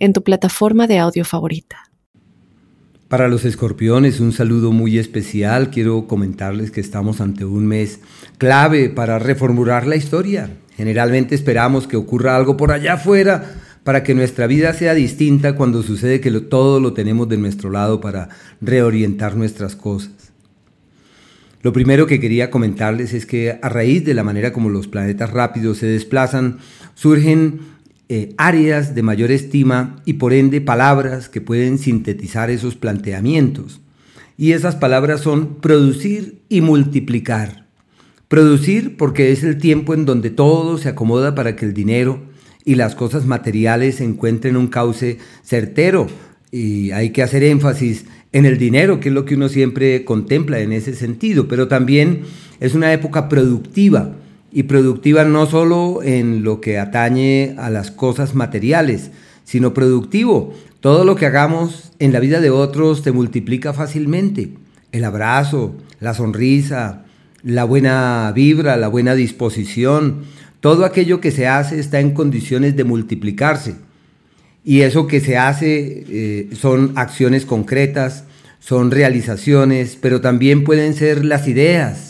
en tu plataforma de audio favorita. Para los escorpiones, un saludo muy especial. Quiero comentarles que estamos ante un mes clave para reformular la historia. Generalmente esperamos que ocurra algo por allá afuera para que nuestra vida sea distinta cuando sucede que todo lo tenemos de nuestro lado para reorientar nuestras cosas. Lo primero que quería comentarles es que a raíz de la manera como los planetas rápidos se desplazan, surgen eh, áreas de mayor estima y por ende palabras que pueden sintetizar esos planteamientos. Y esas palabras son producir y multiplicar. Producir porque es el tiempo en donde todo se acomoda para que el dinero y las cosas materiales encuentren un cauce certero. Y hay que hacer énfasis en el dinero, que es lo que uno siempre contempla en ese sentido, pero también es una época productiva y productiva no solo en lo que atañe a las cosas materiales, sino productivo. Todo lo que hagamos en la vida de otros se multiplica fácilmente. El abrazo, la sonrisa, la buena vibra, la buena disposición, todo aquello que se hace está en condiciones de multiplicarse. Y eso que se hace eh, son acciones concretas, son realizaciones, pero también pueden ser las ideas,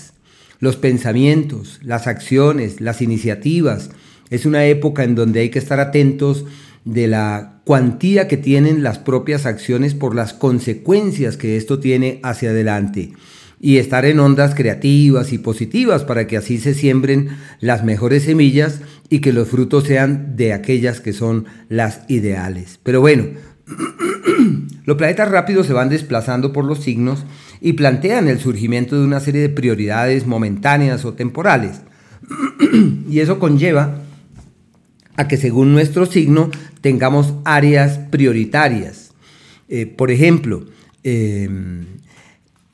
los pensamientos, las acciones, las iniciativas. Es una época en donde hay que estar atentos de la cuantía que tienen las propias acciones por las consecuencias que esto tiene hacia adelante y estar en ondas creativas y positivas para que así se siembren las mejores semillas y que los frutos sean de aquellas que son las ideales. Pero bueno, los planetas rápidos se van desplazando por los signos y plantean el surgimiento de una serie de prioridades momentáneas o temporales. y eso conlleva a que según nuestro signo tengamos áreas prioritarias. Eh, por ejemplo, em,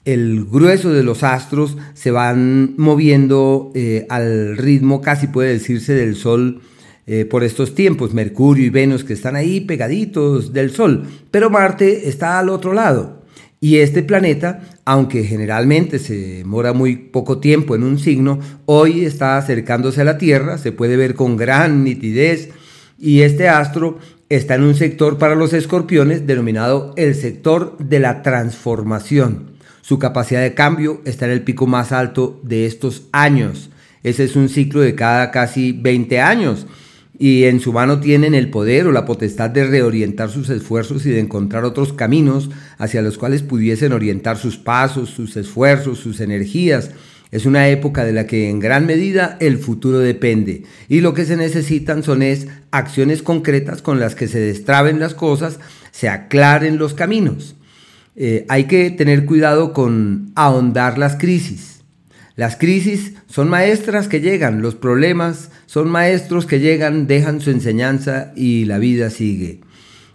el grueso de los astros se van moviendo eh, al ritmo, casi puede decirse, del Sol eh, por estos tiempos. Mercurio y Venus que están ahí pegaditos del Sol, pero Marte está al otro lado. Y este planeta, aunque generalmente se demora muy poco tiempo en un signo, hoy está acercándose a la Tierra, se puede ver con gran nitidez y este astro está en un sector para los escorpiones denominado el sector de la transformación. Su capacidad de cambio está en el pico más alto de estos años. Ese es un ciclo de cada casi 20 años y en su mano tienen el poder o la potestad de reorientar sus esfuerzos y de encontrar otros caminos hacia los cuales pudiesen orientar sus pasos, sus esfuerzos, sus energías. Es una época de la que en gran medida el futuro depende y lo que se necesitan son es acciones concretas con las que se destraben las cosas, se aclaren los caminos. Eh, hay que tener cuidado con ahondar las crisis las crisis son maestras que llegan, los problemas son maestros que llegan, dejan su enseñanza y la vida sigue.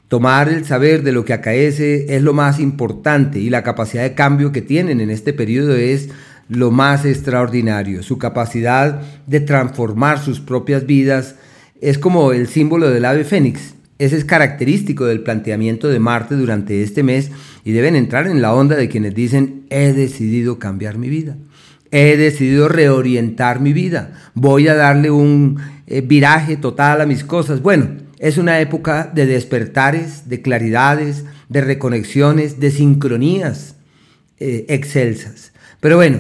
Tomar el saber de lo que acaece es lo más importante y la capacidad de cambio que tienen en este periodo es lo más extraordinario. Su capacidad de transformar sus propias vidas es como el símbolo del ave fénix. Ese es característico del planteamiento de Marte durante este mes y deben entrar en la onda de quienes dicen he decidido cambiar mi vida he decidido reorientar mi vida. Voy a darle un eh, viraje total a mis cosas. Bueno, es una época de despertares, de claridades, de reconexiones, de sincronías eh, excelsas. Pero bueno,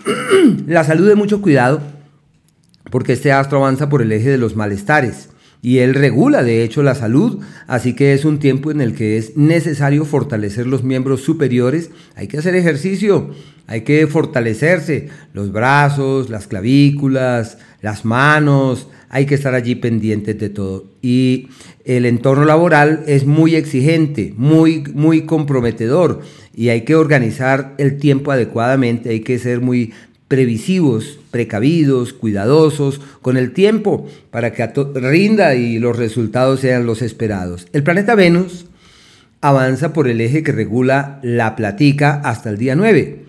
la salud de mucho cuidado, porque este astro avanza por el eje de los malestares y él regula de hecho la salud, así que es un tiempo en el que es necesario fortalecer los miembros superiores, hay que hacer ejercicio, hay que fortalecerse, los brazos, las clavículas, las manos, hay que estar allí pendientes de todo. Y el entorno laboral es muy exigente, muy, muy comprometedor y hay que organizar el tiempo adecuadamente, hay que ser muy previsivos, precavidos, cuidadosos con el tiempo para que rinda y los resultados sean los esperados. El planeta Venus avanza por el eje que regula la platica hasta el día 9,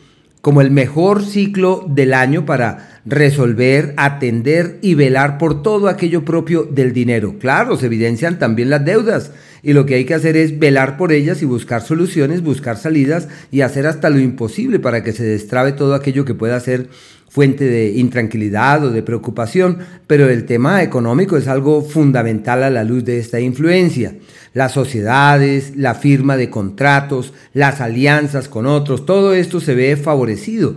como el mejor ciclo del año para resolver, atender y velar por todo aquello propio del dinero. Claro, se evidencian también las deudas y lo que hay que hacer es velar por ellas y buscar soluciones, buscar salidas y hacer hasta lo imposible para que se destrabe todo aquello que pueda ser fuente de intranquilidad o de preocupación, pero el tema económico es algo fundamental a la luz de esta influencia. Las sociedades, la firma de contratos, las alianzas con otros, todo esto se ve favorecido.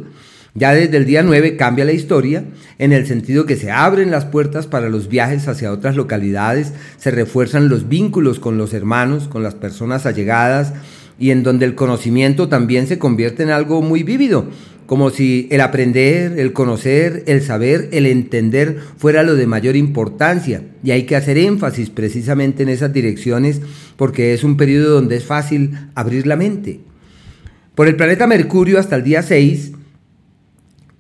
Ya desde el día 9 cambia la historia en el sentido que se abren las puertas para los viajes hacia otras localidades, se refuerzan los vínculos con los hermanos, con las personas allegadas y en donde el conocimiento también se convierte en algo muy vívido, como si el aprender, el conocer, el saber, el entender fuera lo de mayor importancia. Y hay que hacer énfasis precisamente en esas direcciones porque es un periodo donde es fácil abrir la mente. Por el planeta Mercurio hasta el día 6,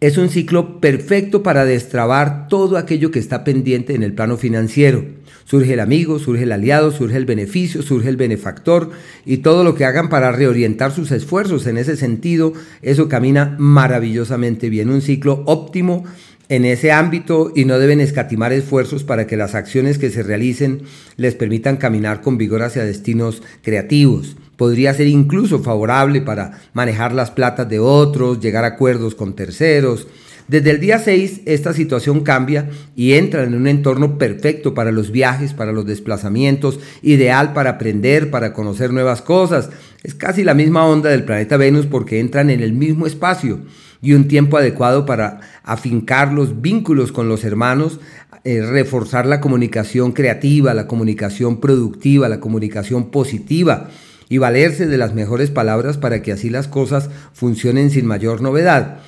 es un ciclo perfecto para destrabar todo aquello que está pendiente en el plano financiero. Surge el amigo, surge el aliado, surge el beneficio, surge el benefactor y todo lo que hagan para reorientar sus esfuerzos en ese sentido, eso camina maravillosamente bien. Un ciclo óptimo en ese ámbito y no deben escatimar esfuerzos para que las acciones que se realicen les permitan caminar con vigor hacia destinos creativos. Podría ser incluso favorable para manejar las platas de otros, llegar a acuerdos con terceros. Desde el día 6 esta situación cambia y entra en un entorno perfecto para los viajes, para los desplazamientos, ideal para aprender, para conocer nuevas cosas. Es casi la misma onda del planeta Venus porque entran en el mismo espacio y un tiempo adecuado para afincar los vínculos con los hermanos, eh, reforzar la comunicación creativa, la comunicación productiva, la comunicación positiva y valerse de las mejores palabras para que así las cosas funcionen sin mayor novedad.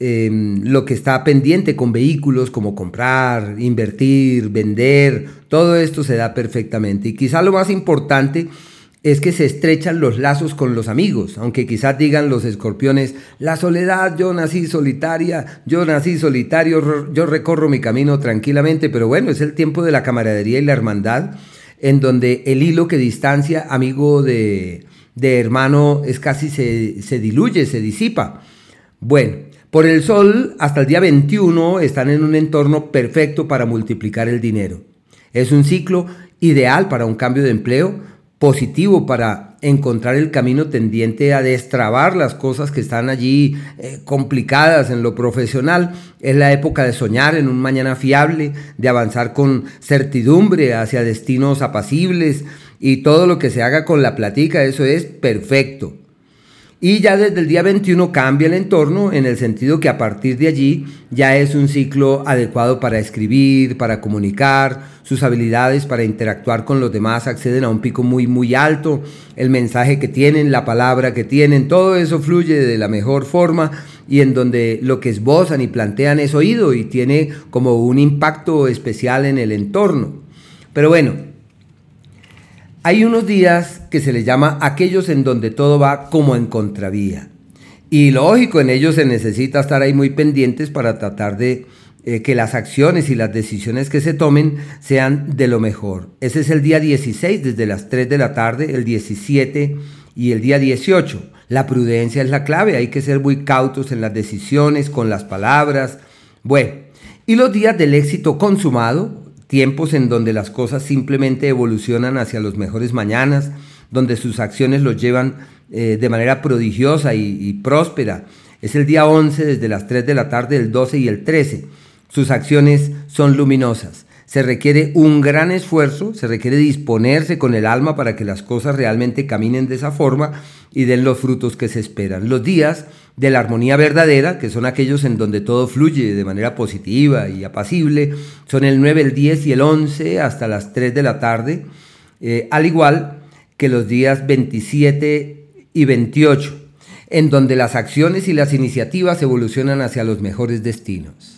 Em, lo que está pendiente con vehículos como comprar, invertir, vender, todo esto se da perfectamente. Y quizá lo más importante es que se estrechan los lazos con los amigos, aunque quizás digan los escorpiones, la soledad, yo nací solitaria, yo nací solitario, yo recorro mi camino tranquilamente, pero bueno, es el tiempo de la camaradería y la hermandad, en donde el hilo que distancia amigo de, hermano es casi se, se diluye, se disipa. Bueno, por el sol hasta el día 21 están en un entorno perfecto para multiplicar el dinero. Es un ciclo ideal para un cambio de empleo, positivo para encontrar el camino tendiente a destrabar las cosas que están allí eh, complicadas en lo profesional. Es la época de soñar en un mañana fiable, de avanzar con certidumbre hacia destinos apacibles y todo lo que se haga con la platica, eso es perfecto. Y ya desde el día 21 cambia el entorno en el sentido que a partir de allí ya es un ciclo adecuado para escribir, para comunicar, sus habilidades para interactuar con los demás acceden a un pico muy muy alto, el mensaje que tienen, la palabra que tienen, todo eso fluye de la mejor forma y en donde lo que esbozan y plantean es oído y tiene como un impacto especial en el entorno. Pero bueno, hay unos días que se les llama aquellos en donde todo va como en contravía. Y lógico, en ellos se necesita estar ahí muy pendientes para tratar de eh, que las acciones y las decisiones que se tomen sean de lo mejor. Ese es el día 16 desde las 3 de la tarde, el 17 y el día 18. La prudencia es la clave, hay que ser muy cautos en las decisiones, con las palabras. Bueno, y los días del éxito consumado, tiempos en donde las cosas simplemente evolucionan hacia los mejores mañanas, donde sus acciones los llevan eh, de manera prodigiosa y, y, próspera. Es el día 11 desde las 3 de la tarde, el 12 y el 13. Sus acciones son luminosas. Se requiere un gran esfuerzo, se requiere disponerse con el alma para que las cosas realmente caminen de esa forma y den los frutos que se esperan. Los días de la armonía verdadera, que son aquellos en donde todo fluye de manera positiva y apacible, son el 9, el 10 y el 11 hasta las 3 de la tarde, eh, al igual que los días 27 y 28, en donde las acciones y las iniciativas evolucionan hacia los mejores destinos.